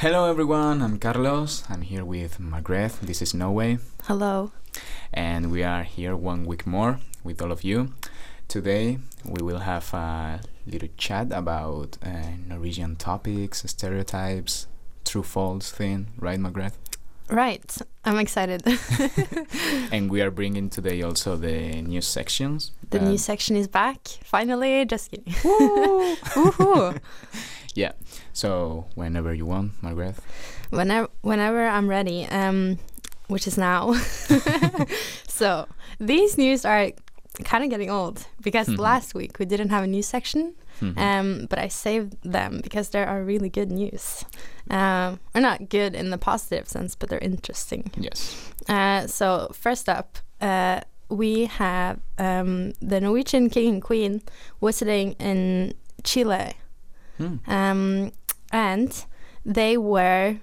Hello everyone, I'm Carlos. I'm here with Margaret. This is Norway. Hello. And we are here one week more with all of you. Today we will have a little chat about uh, Norwegian topics, stereotypes, true false thing, right, Margaret? Right. I'm excited. and we are bringing today also the new sections. The new section is back. Finally. Just kidding. Woohoo. yeah. So whenever you want, Margaret. Whenever whenever I'm ready. Um which is now. so these news are kind of getting old because mm -hmm. last week we didn't have a news section. Mm -hmm. um, but I saved them because there are really good news. Um, or not good in the positive sense, but they're interesting. Yes. Uh, so first up, uh, we have um, the Norwegian king and queen visiting in Chile, hmm. um, and they were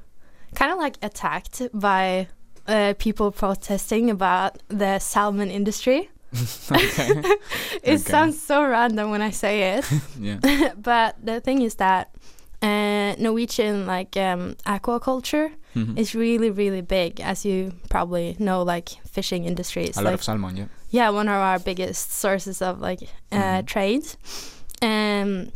kind of like attacked by uh, people protesting about the salmon industry. it okay. sounds so random when I say it. yeah. but the thing is that uh, Norwegian like um, aquaculture mm -hmm. is really really big, as you probably know. Like fishing industries. A like, lot of salmon, yeah. Yeah, one of our biggest sources of like uh, mm -hmm. trade. Um,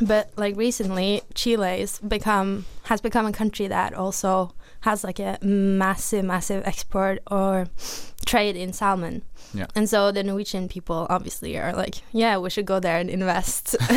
but like recently, Chile is become has become a country that also has like a massive, massive export or trade in salmon. Yeah. And so the Norwegian people obviously are like, yeah, we should go there and invest.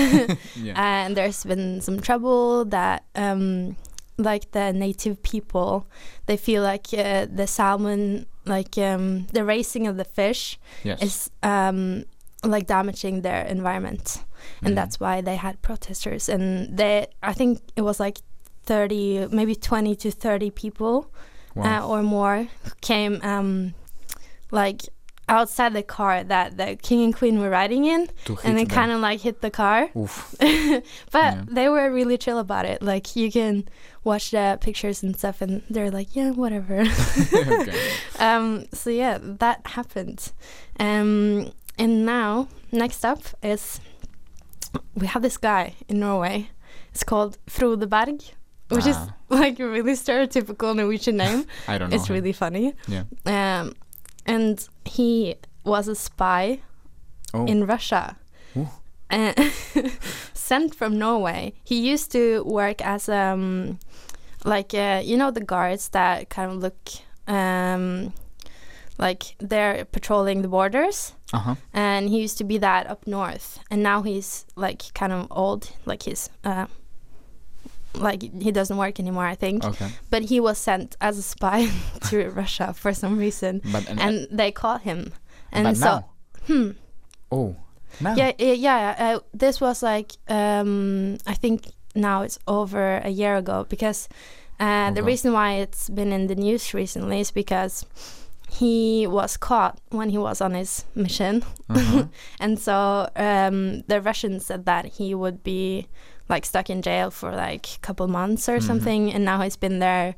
yeah. And there's been some trouble that, um, like the native people, they feel like uh, the salmon, like um, the raising of the fish, yes. is um, like damaging their environment, and mm. that's why they had protesters. And they, I think it was like 30, maybe 20 to 30 people wow. uh, or more came um, like outside the car that the king and queen were riding in and they kind of like hit the car but yeah. they were really chill about it like you can watch the pictures and stuff and they're like yeah whatever um, so yeah that happened um, and now next up is we have this guy in norway it's called frode berg which is ah. like a really stereotypical Norwegian name. I don't know. It's really funny. Yeah. Um, and he was a spy oh. in Russia. Uh, sent from Norway. He used to work as um, like uh, you know the guards that kind of look um, like they're patrolling the borders. Uh-huh. And he used to be that up north, and now he's like kind of old, like he's uh, like he doesn't work anymore i think okay. but he was sent as a spy to russia for some reason but, and, and they caught him and but so now? hmm oh now. yeah yeah uh, this was like um i think now it's over a year ago because uh, the reason why it's been in the news recently is because he was caught when he was on his mission uh-huh. and so um, the russians said that he would be like stuck in jail for like a couple months or mm -hmm. something, and now he's been there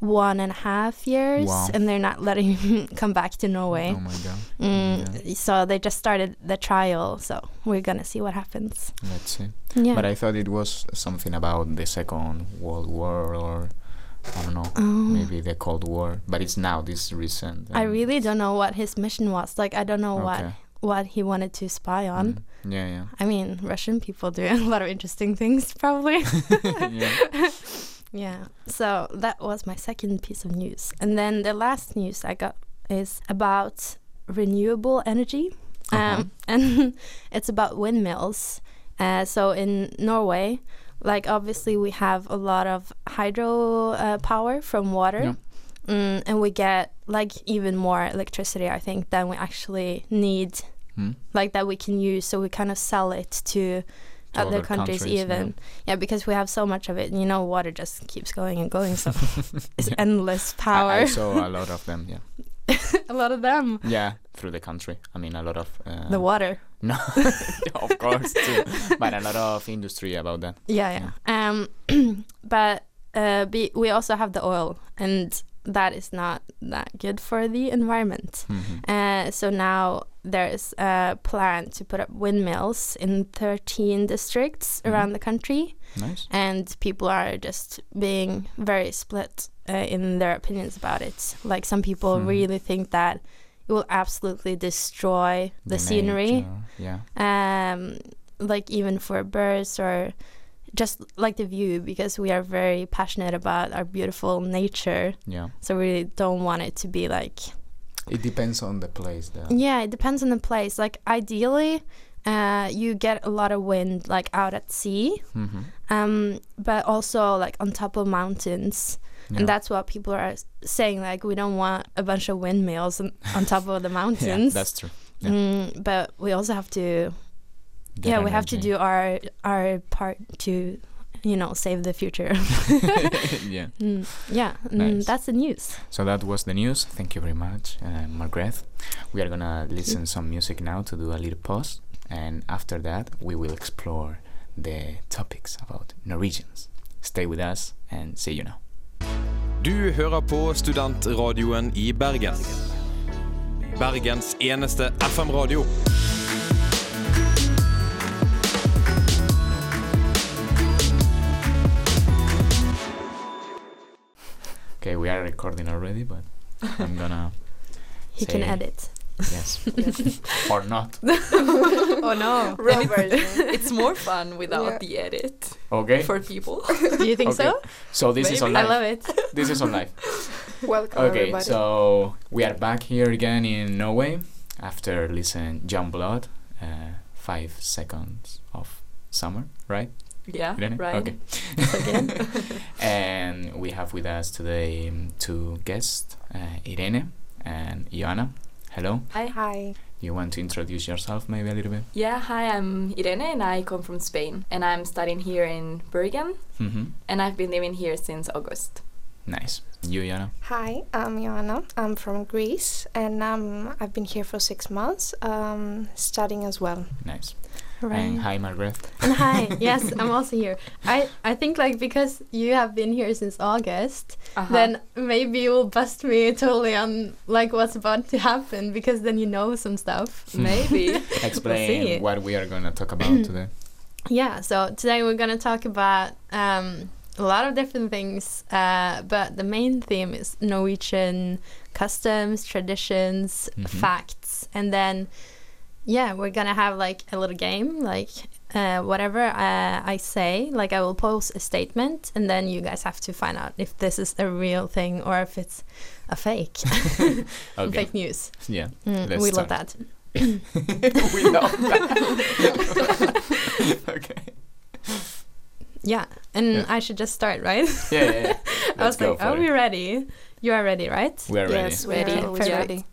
one and a half years, wow. and they're not letting him come back to Norway. Oh my god! Mm, yeah. So they just started the trial, so we're gonna see what happens. Let's see. Yeah. But I thought it was something about the Second World War or. I don't know, oh. maybe the Cold War, but it's now this recent. I really don't know what his mission was. Like, I don't know okay. what what he wanted to spy on. Mm. Yeah, yeah. I mean, Russian people do a lot of interesting things, probably. yeah. yeah. So that was my second piece of news. And then the last news I got is about renewable energy. Uh -huh. Um, and it's about windmills. Uh, so in Norway, like obviously we have a lot of hydro uh, power from water. Yeah. Mm, and we get like even more electricity, I think, than we actually need mm. like that we can use. So we kind of sell it to, to other, countries, countries, even. Yeah. yeah. because we have so much of it. You know, water just keeps going and going. So it's yeah. endless power. I, I, saw a lot of them. Yeah. a lot of them. Yeah, through the country. I mean, a lot of uh, the water. No, of course, too. but a lot of industry about that. Yeah, yeah. Um, but uh, be, we also have the oil, and that is not that good for the environment. Mm -hmm. uh, so now there's a plan to put up windmills in 13 districts Mhm. around the country, Nice. and people are just being very split uh, in their opinions about it. Like some people Hmm. really think that it will absolutely destroy the, scenery, nature, Yeah. um, like even for birds or just like the view, because we are very passionate about our beautiful nature. Yeah. So we don't want it to be like It depends on the place. Though. yeah, it depends on the place. Like ideally, uh, you get a lot of wind like out at sea, Mm-hmm. um, but also like on top of mountains, Yeah. and that's what people are saying. Like we don't want a bunch of windmills on, on top of the mountains. yeah, that's true. yeah. Mm, but we also have to, Get yeah, we have to do our our part to, you know, save the future. yeah. mm, yeah, mm, that's the news. So that was the news. Thank you very much, uh, Margaret. We are gonna listen some music now to do a little pause, and after that we will explore the topics about Norwegians. Stay with us and see you now. Du hører på studentradioen i Bergen. Bergens eneste FM-radio. Okay, we are recording already, but I'm gonna He can edit. Yes or not. oh no! Raw version. it's more fun without Yeah. the edit Okay. for people. Do you think Okay. so? So this is on Maybe. I love it. This is on live. Welcome Okay, everybody. so we are back here again in Norway after listen Youngblood, uh, five seconds of summer, right? yeah, Irene? right. Okay. Again. and we have with us today um, two guests, uh, Irene and Joanna. Hello. Hi. Hi. You want to introduce yourself maybe a little bit? Yeah, hi, I'm Irene and I come from Spain and I'm studying here in Bergen Mm-hmm. and I've been living here since August. Nice. You, Joanna? Hi, I'm Joanna. I'm from Greece and um, I've been here for six months um, studying as well. Nice. Right. And hi, Margaret. And hi. Yes, I'm also here. I I think like because you have been here since August, Uh-huh. then maybe you will bust me totally on like what's about to happen because then you know some stuff. Maybe. Explain see. what we are going to talk about today. Yeah. So today we're gonna talk about um, a lot of different things, uh, but the main theme is Norwegian customs, traditions, Mhm. facts, and then yeah, we're gonna have like a little game, like uh, whatever uh, I say, like I will post a statement, and then you guys have to find out if this is a real thing or if it's a fake, fake news. Yeah. Mm, Let's we love that. we love that. okay. Yeah, and Yeah. I should just start, right? Yeah, yeah, yeah. I was like, are it. we ready? You are ready, right? We are ready. Yes, we're Ready. always ready.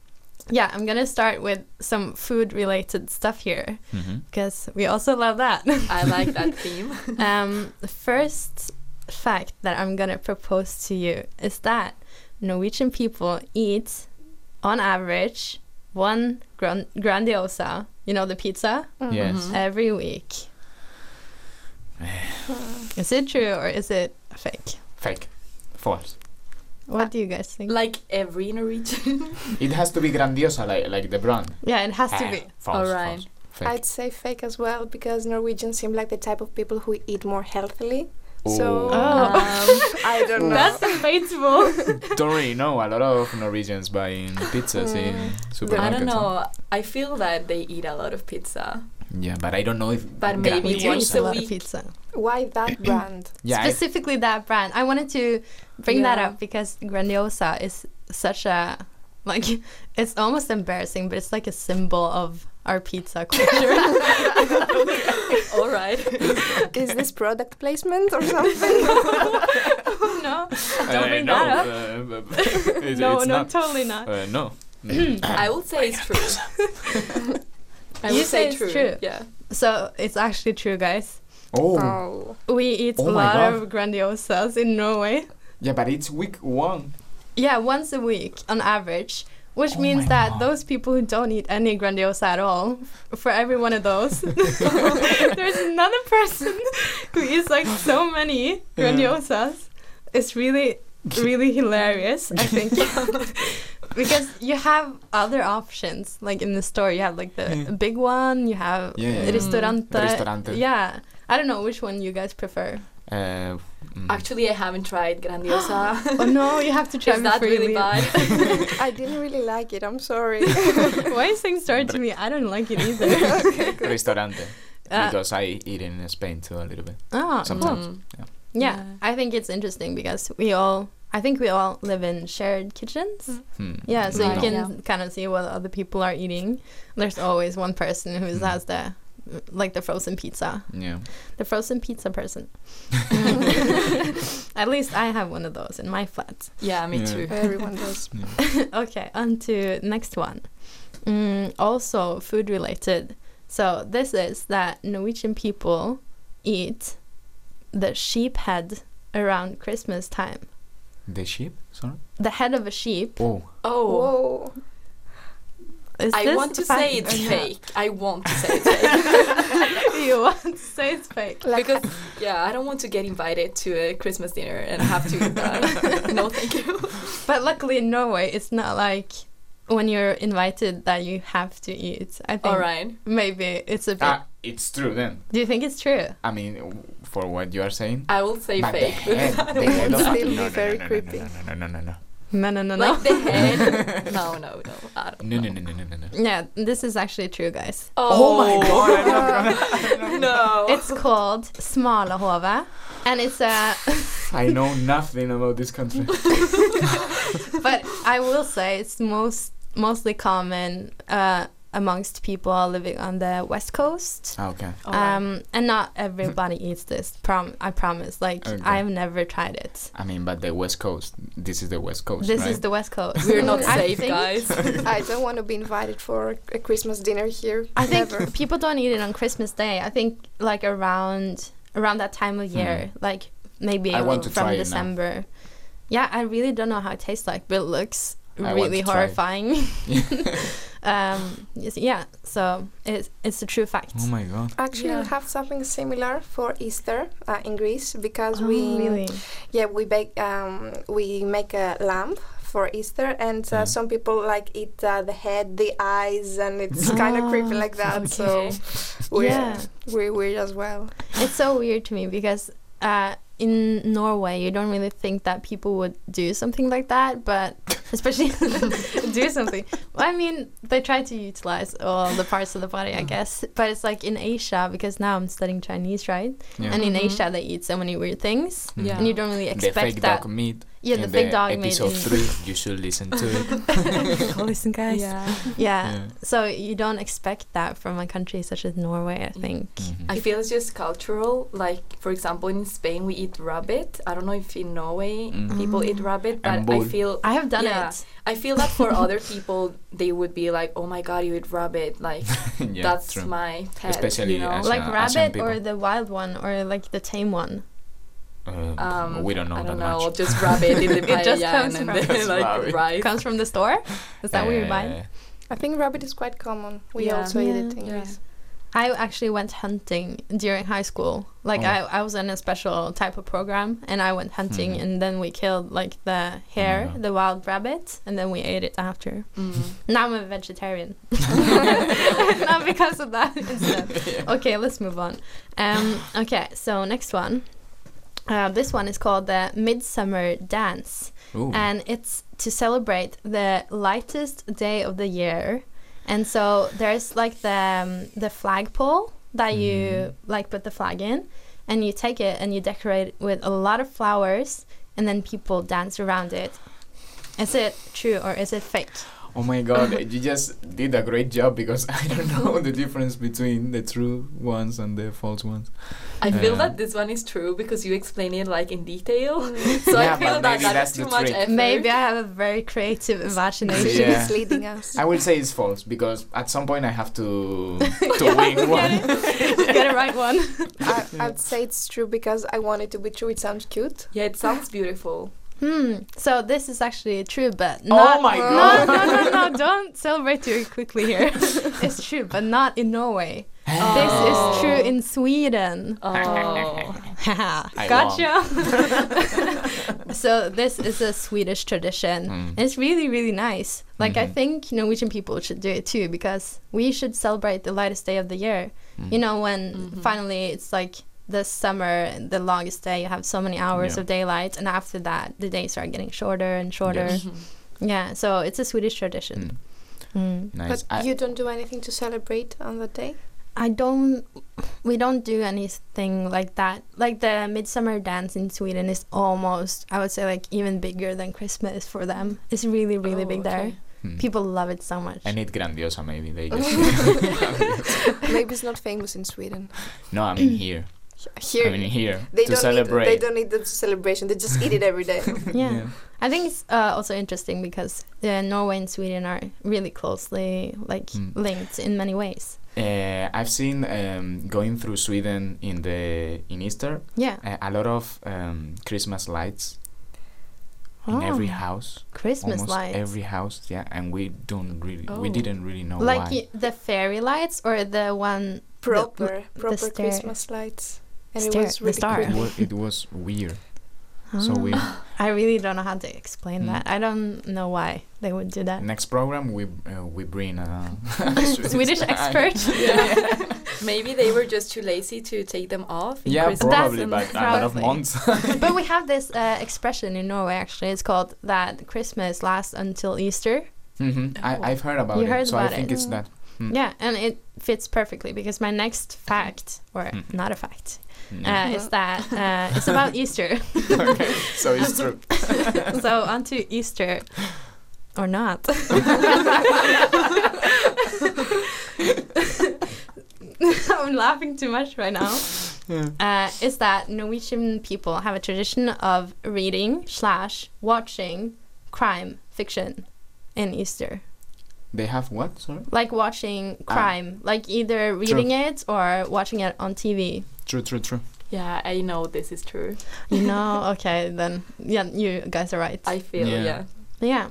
Yeah, I'm gonna start with some food related stuff here Mm-hmm. because we also love that. I like that theme. um, the first fact that I'm gonna propose to you is that Norwegian people eat, on average, one gran- grandiosa, you know, the pizza, Mhm. Yes. Mhm. every week. is it true or is it fake? Fake. False. What uh, do you guys think? Like every Norwegian. It has to be grandiosa, like like the brand. yeah, it has to Ah, be. False. Alright. false. Fake. I'd say fake as well because Norwegians seem like the type of people who eat more healthily. So Ooh. Oh. oh. Um, I don't know. That's debatable. Don't really know. A lot of Norwegians buying pizzas in mm. supermarkets. I don't know. I feel that they eat a lot of pizza. Yeah, but I don't know if. But maybe we grandiosa- once a a lot of week. pizza. Why that brand? Yeah, I- Specifically that brand. I wanted to bring that up because Grandiosa is such a like it's almost embarrassing, but it's like a symbol of our pizza culture. All right. Is this product placement or something? no, Uh, don't bring no, that up. uh, b- b- it's, no, it's no, not. totally not. Uh, no. I would say it's true. I You would say say true. true. Yeah. So it's actually true, guys. oh. oh. We eat Oh a lot God. of Grandiosas in Norway. Yeah, but it's week one. Yeah, once a week on average. Which Oh means that God. those people who don't eat any Grandiosa at all, for every one of those, there's another person who eats like so many Yeah. Grandiosas. It's really, really hilarious, I think. because you have other options. Like in the store, you have like the Yeah. big one. You have Yeah, yeah, yeah. ristorante. Ristorante. Yeah, I don't know which one you guys prefer. Uh, mm. Actually, I haven't tried Grandiosa. oh no, you have to try Is that really bad? I didn't really like it. I'm sorry. Why is saying sorry to me? I don't like it either. Ristorante. Uh, because I eat in Spain too a little bit. Ah, Sometimes. cool. Mm. Yeah, Yeah. I think it's interesting because we all, I think we all live in shared kitchens. Hmm. Yeah, so No. you can Yeah. kind of see what other people are eating. There's always one person who Mm. has the, like the frozen pizza, Yeah. the frozen pizza person. At least I have one of those in my flat. Yeah, me Yeah. too. Everyone does. yeah. okay, on to next one. Mm, also food related. So this is that Norwegian people eat the sheep head around Christmas time. The sheep? Sorry? The head of a sheep. Oh. Oh, Whoa. Is I this want to fact say it's fake. I want to say it's fake. you want to say it's fake? Like, because yeah, I don't want to get invited to a Christmas dinner and have to eat that. no, thank you. But luckily in Norway, it's not like when you're invited that you have to eat. I think All right. maybe it's a bit. Ah, it's true then. Do you think it's true? I mean, w- for what you are saying. I will say But the fake. head, because I the don't head want of- to- Still be no, no, very no, no, creepy. No, no, no, no, no, no. No, no, no, no. like the head. No, no, no. I don't No, no, know. no, no, no, no. yeah, this is actually true, guys. Oh my god, I'm not gonna. no. It's called Smalahove, and it's a. I know nothing about this country. but I will say it's most mostly common uh, amongst people living on the west coast. Ah, okay. All right. Um, and not everybody eats this. Prom- I promise. Like Okay. I've never tried it. I mean, but the West Coast. This is the West Coast, This right? is the west coast. We're not I safe, guys. I don't want to be invited for a Christmas dinner here. I think Never. people don't eat it on Christmas Day. I think like around around that time of year, like maybe. I want to from try it. December. Yeah, I really don't know how it tastes like, but it looks I really to try horrifying. Um, yeah, so it's it's a true fact. oh my god. Actually, Yeah. we have something similar for Easter uh, in Greece because Oh, we really yeah we bake um, we make a lamb for Easter and uh, Yeah. some people like eat uh, the head, the eyes, and it's kind of creepy Ah, like that. So we're Yeah. we're weird as well. it's so weird to me because uh, in Norway you don't really think that people would do something like that, but especially do something. Well, I mean, they try to utilize all the parts of the body, I guess. But it's like in Asia because now I'm studying Chinese, right? Yeah. And in Mhm. Asia they eat so many weird things. Yeah. and you don't really expect the expect fake that. dog meat. Yeah, the in fake dog meat. episode three. You should listen to it. oh, listen, guys. Yeah. Yeah. Yeah. So you don't expect that from a country such as Norway, I think. Mhm. I feel it's just cultural. Like, for example, in Spain we eat rabbit. I don't know if in Norway Mm. people eat rabbit, but I feel I have done Yeah. it. I feel that for other people they would be like, "Oh my god, you eat rabbit!" Like yeah, that's true. my pet. Especially you know? as- Like uh, rabbit or the wild one or like the tame one. Uh, Um, we don't know I don't that know, much. just rabbit in the It just comes and from- then like rabbit. rice. Comes from the store? Is that where you buy? Uh, I think rabbit is quite common. We Yeah. also eat it in Yeah. Greece. I actually went hunting during high school. Like Oh. I, I was in a special type of program and I went hunting Mhm. and then we killed like the hare, Yeah. the wild rabbit, and then we ate it after. Mm. Now I'm a vegetarian. Not because of that incident. Okay, let's move on. Um, okay, so next one. Uh, this one is called the Midsummer Dance. Ooh. and it's to celebrate the lightest day of the year. And so there's like the um, the flagpole that you Mhm. like put the flag in, and you take it and you decorate it with a lot of flowers, and then people dance around it. Is it true or is it fake? Oh my god, you just did a great job because I don't know the difference between the true ones and the false ones. I feel Uh, that this one is true because you explain it like in detail. So Yeah, I feel that maybe that's that's too much trick. effort. Maybe I have a very creative imagination. She Yeah. is leading us. I will say it's false because at some point I have to to Yeah, win one. Get it right one. I, I'd say it's true because I want it to be true. It sounds cute. Yeah, it sounds beautiful. Hmm. So this is actually true, but Oh not. my no, god! no, no, no! Don't celebrate too quickly here. it's true, but not in Norway. This is true in Sweden. Oh. Gotcha. so this is a Swedish tradition. Mm. It's really, really nice. Like I Mhm. think Norwegian people should do it too because we should celebrate the lightest day of the year. Mm. You know when Mhm. finally it's like the summer, the longest day. You have so many hours Yeah. of daylight, and after that, the days are getting shorter and shorter. Yes. Mhm. Yeah, so it's a Swedish tradition. Mm. Mm. Nice. But I- you don't do anything to celebrate on that day? I don't. We don't do anything like that. Like the midsummer dance in Sweden is almost, I would say, like even bigger than Christmas for them. It's really, really Oh, big there. okay. Mm. People love it so much. I need grandiosa maybe. They just Maybe it's not famous in Sweden. no, I mean here. Here, I mean here they to don't celebrate. need they don't need the celebration. They just eat it every day. yeah. I think it's uh, also interesting because uh, Norway and Sweden are really closely like Mm. linked in many ways. Uh, I've seen um, going through Sweden in the in Easter Yeah. uh, a lot of um, Christmas lights in every Oh, house. Christmas almost lights. every house, yeah, and we don't really we Oh. didn't really know like why. y- the fairy lights or the one Proper, proper stair- Christmas lights, and stair- it was the star. it, was, it was weird. So Ah. we I really don't know how to explain Mm. that. I don't know why they would do that. next program we uh, we bring a Swedish expert. Maybe they were just too lazy to take them off. Yeah, Christmas probably, and- but a lot of months. but we have this uh, expression in Norway actually. It's called that Christmas lasts until Easter. hmm I, I've heard about You it, heard so about I think it. it's that. Mm. Yeah, and it fits perfectly because my next fact, or Mm. not a fact, Mm. uh, is that uh, it's about Easter. okay, so it's true. so onto Easter, or not. I'm laughing too much right now. Uh, is that Norwegian people have a tradition of reading slash watching crime fiction in Easter, They have what? Sorry. like watching Ah. crime, like either reading it or watching it on TV. True, true, true. Yeah, I know this is true. You know, okay, then yeah, you guys are right. I feel Yeah. yeah, yeah.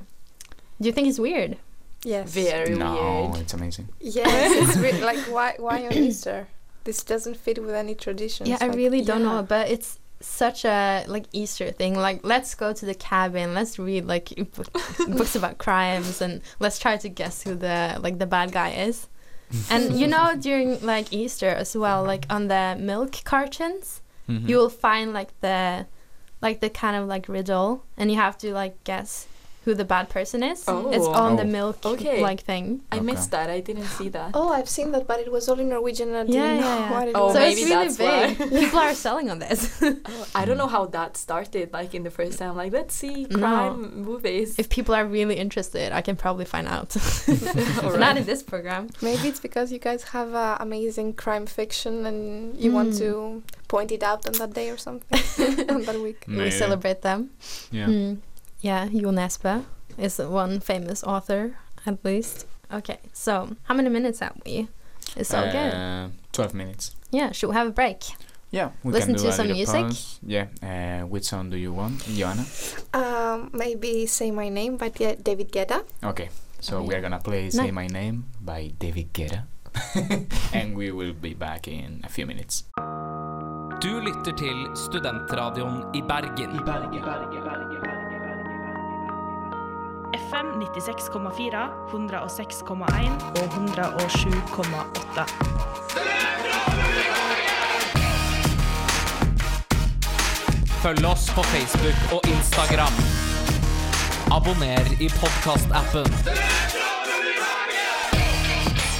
Do you think it's weird? Yes. very weird. no, weird. it's amazing. Yes, it's re- like why why on Easter? This doesn't fit with any traditions. Yeah, I really don't yeah. know, but it's such a like Easter thing. Like, let's go to the cabin, let's read like books about crimes, and let's try to guess who the like the bad guy is. And you know, during like Easter as well, like on the milk cartons, Mhm. you will find like the like the kind of like riddle, and you have to like guess who the bad person is. It's Oh. on the Oh. milk Okay. like thing. I Okay. missed that. I didn't see that. Oh, I've seen that, but it was all in Norwegian. and I didn't Yeah, know yeah, yeah. what it Oh, was. so maybe it's really that's why. big. People are selling on this. Oh, I don't know how that started. Like in the first time, like let's see No. crime movies. if people are really interested, I can probably find out. Alright. Not in this program. Maybe it's because you guys have uh, amazing crime fiction and you want Mm. to point it out on that day or something on that week. We celebrate them. Yeah. Mm. Yeah, Jo Nesbø is one famous author, at least. Okay, so how many minutes have we? It's all good. Uh, Twelve minutes. Yeah, should we have a break? Yeah, we Listen can do to a some music? pause. Yeah. Uh, which song do you want, Joanna? Um, maybe Say My Name by Da- David Guetta. Okay. So Oh, we are gonna play "Say Nice. My Name" by David Guetta, and we will be back in a few minutes. Du lytter til Studentradioen i Bergen. FM 96,4, 106,1 og 107,8. Følg oss på Facebook og Instagram. Abonner i podkastappen.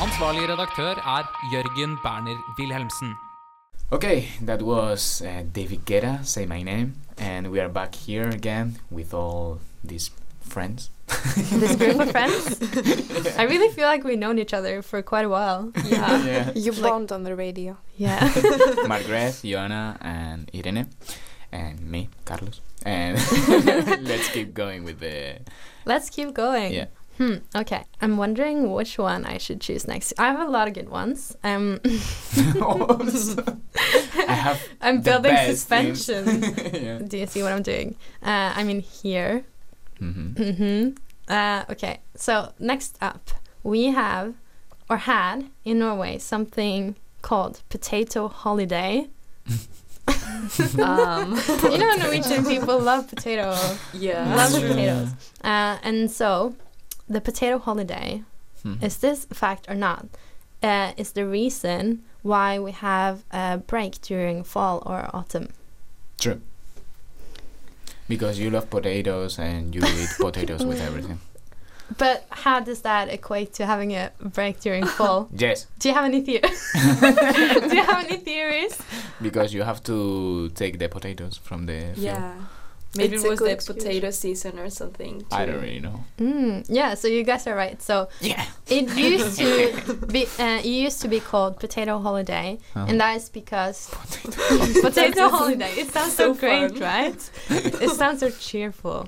Ansvarlig redaktør er Jørgen Berner Wilhelmsen. Okay, that was uh, David Guetta, "Say My Name," and we are back here again with all these friends. This group of friends. I really feel like we've known each other for quite a while. yeah. yeah. You Like- bond on the radio. Yeah. Margaret, Joanna, and Irene, and me, Carlos. And let's keep going with the. Let's keep going. Yeah. Hmm. Okay. I'm wondering which one I should choose next. I have a lot of good ones. Um, I have. I'm the building best suspension. yeah. Do you see what I'm doing? Uh, I mean here. Hmm Mm-hmm. Uh, okay. So next up, we have or had in Norway something called potato holiday. um, you know, Norwegian people love potato. yeah. Love True. potatoes. Uh, and so, the potato holiday Mhm. is this fact or not? Uh, is the reason why we have a break during fall or autumn? True. Because you love potatoes and you eat potatoes with everything. But how does that equate to having a break during fall? Yes, Do you have any theories? Do you have any theories? because you have to take the potatoes from the field. Yeah. Maybe It's it was the excuse. potato season or something. I don't really know. Mm, yeah, so you guys are right. So Yeah. it used to be uh, it used to be called potato holiday, Uh-huh. and that is because potato holiday. It sounds so, so great, fun. right? it sounds so cheerful.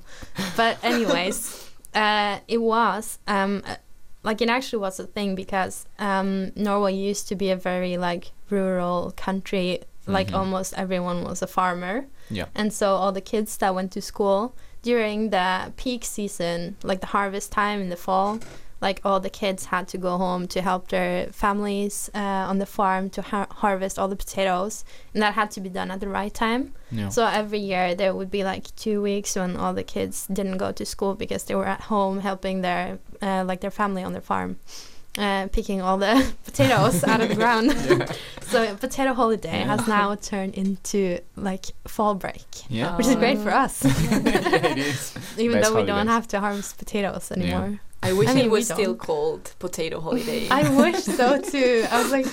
But anyways, uh, it was um, uh, like it actually was a thing because um, Norway used to be a very like rural country. Like Mhm. almost everyone was a farmer. Yeah. And so all the kids that went to school during the peak season, like the harvest time in the fall, like all the kids had to go home to help their families uh, on the farm to har- harvest all the potatoes, and that had to be done at the right time. Yeah. So every year there would be like two weeks when all the kids didn't go to school because they were at home helping their uh, like their family on their farm. Uh, picking all the potatoes out of the ground. so potato holiday Yeah. has now turned into like fall break, yeah. which is great for us. yeah, it is. Even Best though we don't have to harvest potatoes anymore. I wish I mean, it was still called potato holiday. I wish so too. I was like,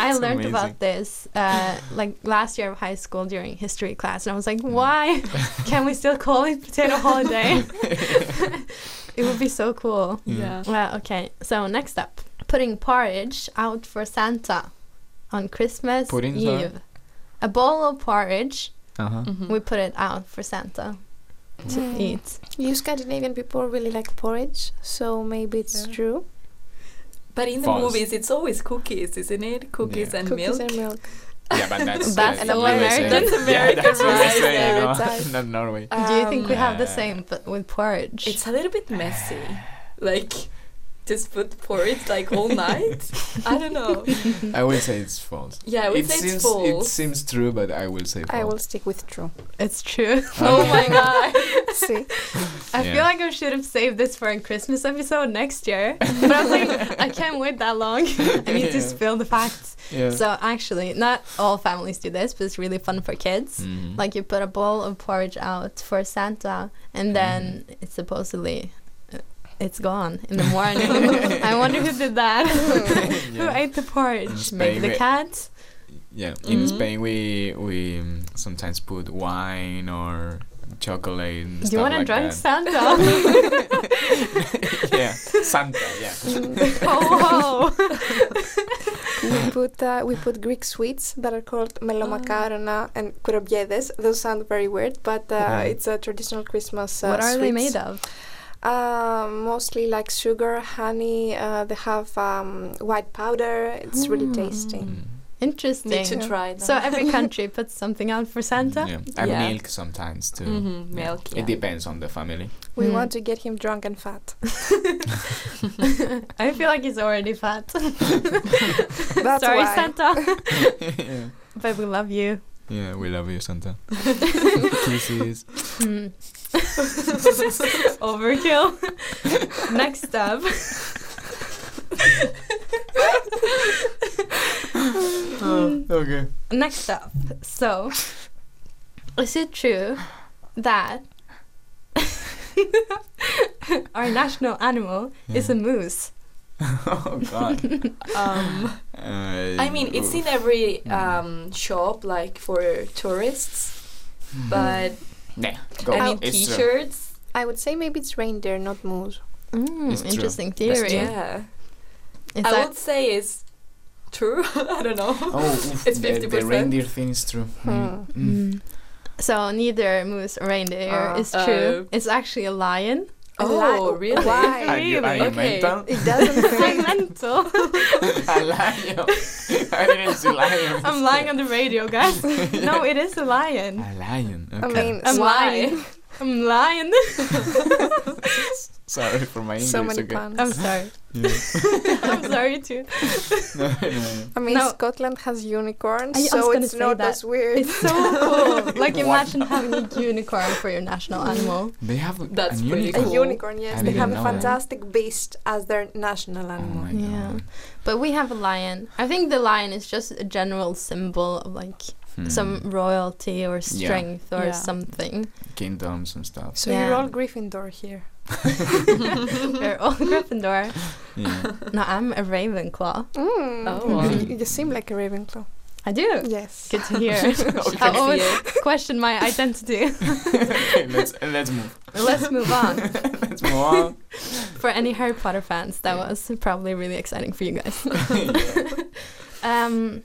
I It's learned amazing. about this uh, like last year of high school during history class, and I was like, why can we still call it potato holiday? It would be so cool. yeah. Well, okay. So next up, putting porridge out for Santa on Christmas Pudding, sorry? Eve. A bowl of porridge. Uh-huh. Mhm. We put it out for Santa to Mm. eat. You Scandinavian people really like porridge, so maybe it's Yeah. true. But in the False. movies, it's always cookies, isn't it? Cookies Yeah. and Cookies milk. and milk. Yeah, but that's That's uh, so USA. American. That's Yeah, American, that's right? USA, Yeah, you know, it's us. not Norway. Do you think we have the Um, same but with porridge? It's a little bit messy. Like, just put porridge like all night. I don't know. I will say it's false. Yeah, I would it say seems it's it seems true, but I will say false. I will stick with true. It's true. oh my god. See, I Yeah. feel like I should have saved this for a Christmas episode next year. But I was like, I can't wait that long. I need to spill the facts. Yeah. So actually, not all families do this, but it's really fun for kids. Mhm. Like you put a bowl of porridge out for Santa, and then it's supposedly it's gone in the morning. I wonder who did that. who ate the porridge? In Maybe the we- cat. Yeah, in Mhm. Spain we we um, sometimes put wine or chocolate. And Do you want to like drink that. Santa? yeah, Santa. Yeah. oh, whoa. we put uh, we put Greek sweets that are called melomakarona and kourabiedes. Those sound very weird, but uh, it's a traditional Christmas. Uh, what are they made of? Uh, mostly like sugar, honey. Uh, they have um, white powder. It's really tasty. Mm. Interesting. Need to try them. So every country puts something out for Santa. Yeah, and Yeah. milk sometimes too. Mhm, milk, yeah. It depends on the family. We Mm. want to get him drunk and fat. I feel like he's already fat. That's Sorry, why. Santa, yeah. but we love you. Yeah, we love you, Santa. Kisses. Hmm. Overkill. Next up. okay. Next up. So, is it true that our national animal is a moose? oh God. um, Uh, I mean, it's in every um, shop, like for tourists, but Yeah, go. and on. in It's t-shirts. I would say maybe it's reindeer, not moose. Mm, It's true. interesting That's theory. Yeah, Is I would say it's true. I don't know. Oh, oof, It's the, the 50%. reindeer thing is true. Mm. Hmm. Mm. Mm. So neither moose or reindeer Uh, is true. uh, it's actually a lion. Oh, li- really? Why? Are you, are you Okay. mental? It doesn't I'm mental. a lion. I didn't see lion. I'm lying on the radio, guys. No, it is a lion. A lion. Okay. I Okay. mean, I'm lying. I'm lying. Sorry for my English. So many okay? puns. I'm sorry. I'm sorry too. no, no, no. I mean, No. Scotland has unicorns, I- I so it's not that. as weird. It's so cool. Like imagine having a unicorn for your national animal. They have a, That's a pretty unicorn. cool. unicorn, yes. I They have a know that. fantastic beast as their national Oh animal. my Yeah. But we have a lion. I think the lion is just a general symbol of like Hmm. some royalty or strength or Yeah. something. kingdoms and stuff. So Yeah. you're all Gryffindor here. We're all Gryffindor. Yeah. No, I'm a Ravenclaw. Mm. Oh. You, you seem like a Ravenclaw. I do. Yes. Good to hear. Okay. I always question my identity. okay, let's let's move. Let's move on. let's move on. For any Harry Potter fans, that was probably really exciting for you guys. um,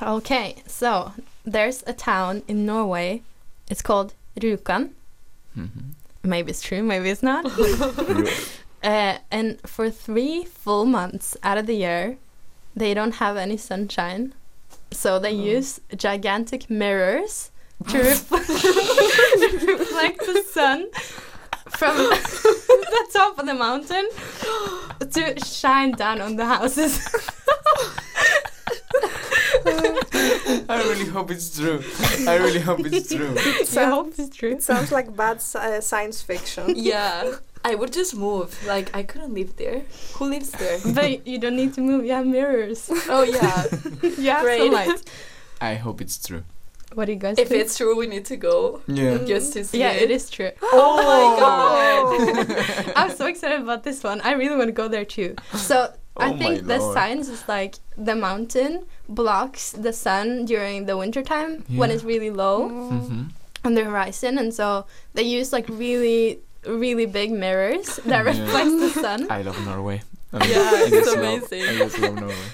okay, so there's a town in Norway. It's called Rjukan. Mhm. Maybe it's true, maybe it's not. uh, and for three full months out of the year, they don't have any sunshine. So they Oh. use gigantic mirrors to ref- reflect the sun from the top of the mountain to shine down on the houses. I really hope it's true. I really hope it's true. I hope it's true. It sounds like bad uh, science fiction. Yeah. I would just move. Like I couldn't live there. Who lives there? But you don't need to move, you have mirrors. Oh yeah. You have Great. sunlight. I hope it's true. What do you guys if think? it's true, we need to go Yeah. just to see. yeah, it. it is true. Oh my god. I'm so excited about this one. I really want to go there too. So I Oh think the lord. science is like the mountain blocks the sun during the winter time when it's really low Mhm. on the horizon, and so they use like really, really big mirrors that Yeah. reflect the sun. I love Norway. I Yeah, I it's amazing. I just love Norway.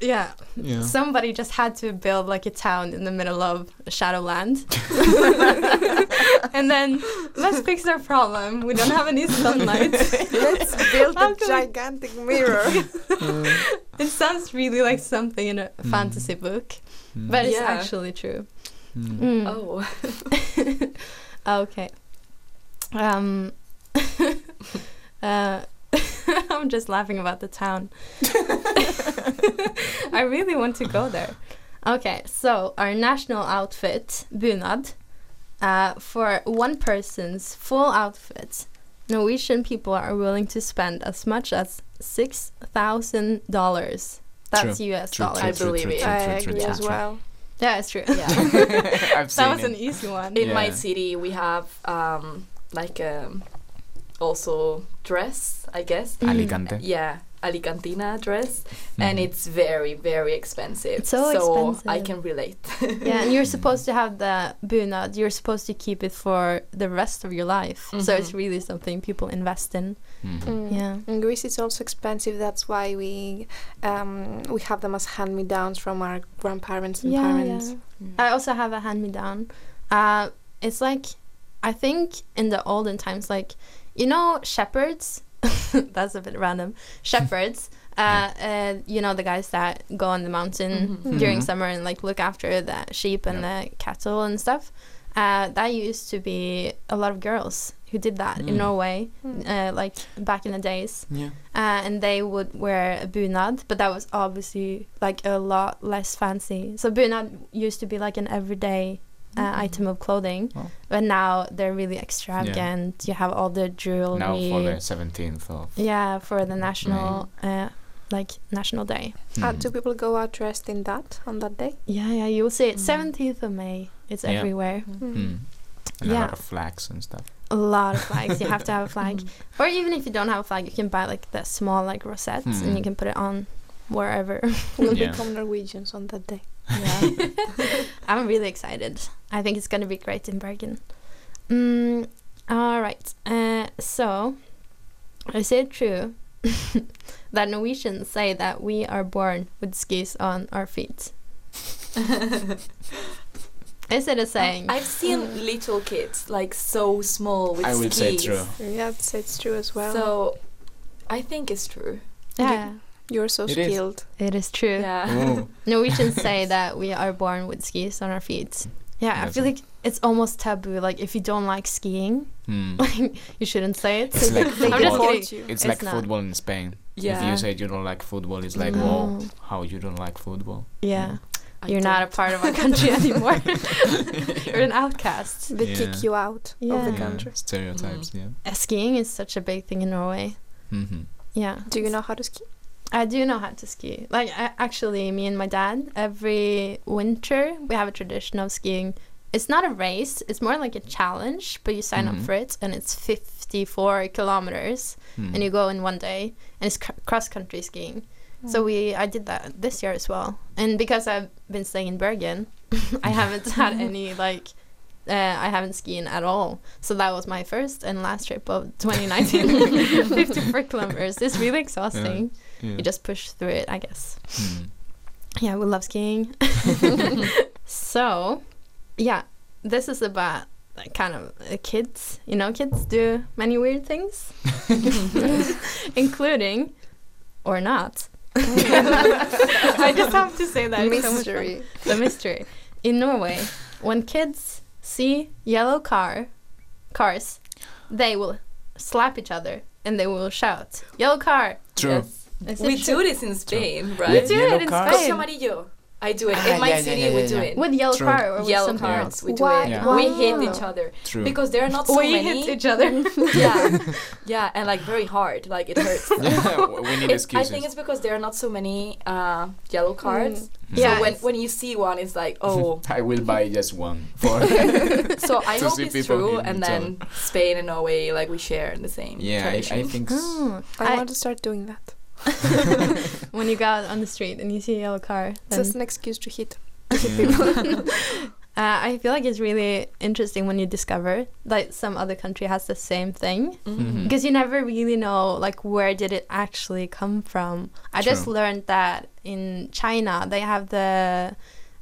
Yeah, Yeah. somebody just had to build like a town in the middle of Shadowland, and then let's fix our problem. We don't have any sunlight. Let's build How a can we- gigantic mirror. It sounds really like something in a Mm. fantasy book, Mm. but it's Yeah. actually true. Mm. Mm. Oh. okay. Um, uh, I'm just laughing about the town. I really want to go there. Okay, so our national outfit, bunad, uh, for one person's full outfit, Norwegian people are willing to spend as much as six thousand dollars. That's U.S. True, dollars. I true, true, believe true, it. true, I true, true, agree as well. Yeah, it's true. Yeah. I've seen that was it. an easy one. In my city, we have um like um also dress, I guess. Mm. Alicante. Yeah, Alicantina dress, and Mhm. it's very very expensive. It's so I expensive. can relate. Yeah, and you're supposed to have the bunad. You're supposed to keep it for the rest of your life. So it's Mhm. really something people invest in. Mhm. Mm. Yeah. In Greece, it's also expensive. That's why we um, we have them as hand me downs from our grandparents and parents. Yeah. I also have a hand me down. Uh, it's like, I think in the olden times, like, you know, shepherds. That's a bit random. Shepherds. Uh, uh, you know the guys that go on the mountain Mhm. during Mhm. summer and like look after the sheep and Yeah. the cattle and stuff. Uh, that used to be a lot of girls who did that in Mm. Norway, Mm. uh, like back in the days Yeah. uh, and they would wear a bunad, but that was obviously like a lot less fancy. So bunad used to be like an everyday uh, Mm. item of clothing, Wow. but now they're really extravagant. You have all the jewelry. Now for the 17th of. yeah, for the national, uh, like national day. Uh, Mhm. do people go out dressed in that on that day? Yeah, yeah, you will see it. Mm. Seventeenth of May. It's Yeah. everywhere. Mm. And a Yeah. lot of flags and stuff. A lot of flags. you have to have a flag, Mm. or even if you don't have a flag, you can buy like the small like rosettes, and Hmm. you can put it on wherever. We'll Yeah. become Norwegians on that day. Yeah. I'm really excited. I think it's going to be great in Bergen. Mm, all right. Uh, so, is it true that Norwegians say that we are born with skis on our feet? Is it a saying? I've seen little kids like so small with I would say skis. true. Yeah, it's, it's true as well. So I think it's true. yeah, You're so It is. skilled. it is true. Yeah. Oh. Norwegians say that we are born with skis on our feet. Yeah, I feel like it's almost taboo. Like if you don't like skiing, Hmm. you shouldn't say it. It's like I'm just football. kidding. It's, It's like not. football in Spain. Yeah. If you say you don't like football, it's like, No. whoa, how you don't like football? Yeah, I you're not a part of our country anymore. you're an outcast. They Yeah. kick you out of Yeah. the Yeah, country. stereotypes. Yeah. Uh, skiing is such a big thing in Norway. hmm Yeah. Do you know how to ski? I do know how to ski. Like I, actually, me and my dad every winter we have a tradition of skiing. It's not a race; it's more like a challenge. But you sign Mhm. up for it, and it's fifty-four kilometers, Hmm. and you go in one day, and it's cr- cross-country skiing. So we, I did that this year as well, and because I've been staying in Bergen, I haven't had any like. Uh, I haven't skiing at all, so that was my first and last trip of 2019. 54 kilometers. It's really exhausting Yeah. You just push through it, I guess. Hmm. Yeah, we love skiing. so, yeah, this is about like, kind of uh, kids. You know, kids do many weird things, including or not. I just have to say that. it's so much fun. Mystery. the mystery. In Norway, when kids see yellow car cars, they will slap each other and they will shout, "Yellow car!" True. Yes. Is We do this in Spain, We right? We do Yellow it in cars? Spain. amarillo. I do it. Ah, in my yeah, yeah, city, yeah, we do yeah. it. With yellow True. car or with Yellow something cards, else? we do Why- it. Yeah. We hit each other True. because there are not so we many. hit each other. yeah, yeah, and like very hard, like it hurts. yeah, we need It- I think it's because there are not so many uh, yellow cards. Hmm. Yeah, so when, when you see one, it's like, oh. I will buy just one for. so I hope it's true, and then Spain and Norway, like we share the same yeah, I, I tradition. think. s- Oh, I, I- want to start doing that. when you go out on the street and you see a yellow car, It's just an excuse to hit. Yeah. uh, I feel like it's really interesting when you discover that some other country has the same thing Mhm. because you never really know like where did it actually come from. I just learned that in China they have the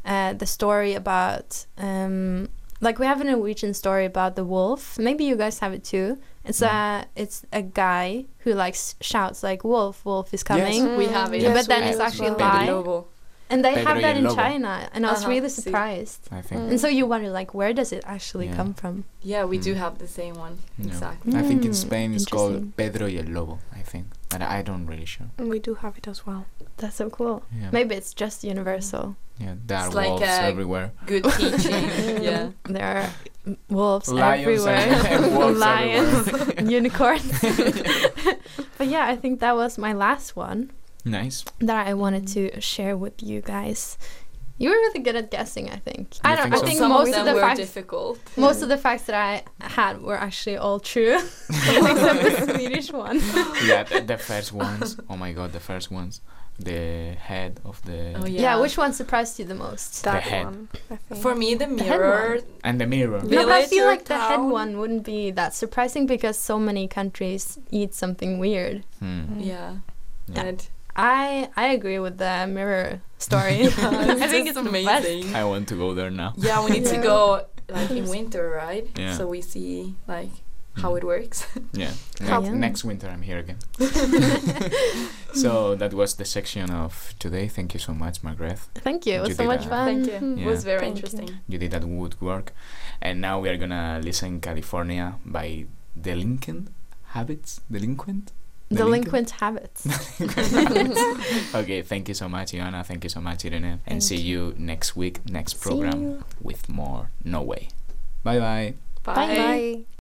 uh, the story about um, like we have a Norwegian story about the wolf. Maybe you guys have it too. It's Mm. a it's a guy who like shouts like wolf wolf is coming. Yes, We have it. Yes, but then it's do as actually a well. lie. And they Pedro have that in el Lobo. China, and I was Uh-huh, really surprised. I think. Mm. And so you wonder, like, where does it actually Yeah. come from? Yeah, we do Mm. have the same one. Yeah. Exactly. I think in Mm, Spain it's called. Pedro y el Lobo. I think, but I don't really sure. We do have it as well. That's so cool. Yeah, Maybe it's just universal. yeah, there are It's like wolves a- everywhere. Good teaching. yeah. There are m- wolves Lions everywhere, and- and wolves lions, everywhere. unicorns. but yeah, I think that was my last one Nice. that I wanted to share with you guys. You were really good at guessing, I think. I don't. think I so? think Some most of of them the were facts, difficult. most of the facts that I had were actually all true, except the Swedish one. yeah, the, the first ones. Oh my god, the first ones. The head of the Oh, Yeah. Yeah. which one surprised you the most? That head. one, I think. For me, the head mirror. and the mirror. Yeah. No, but I feel or like the head one wouldn't be that surprising because so many countries eat something weird. Hmm. Yeah. Yeah. And I I agree with the mirror story. I think it's just best. amazing. I want to go there now. Yeah, we need to go like in winter, right? Yeah. So we see like how Mm. it works. Yeah. How- Next, next winter I'm here again. so that was the section of today. Thank you so much, Margaret. Thank you. It was You so much that. fun. Thank you. Yeah. It was very Thank interesting. You did that woodwork. And now we are gonna listen California by Delinquent Habits. Delinquent? Delinquent habits. okay, thank you so much, Iana. Thank you so much, Irene. And Thank see you next week, next program with more No Way. Bye bye. Bye. Bye.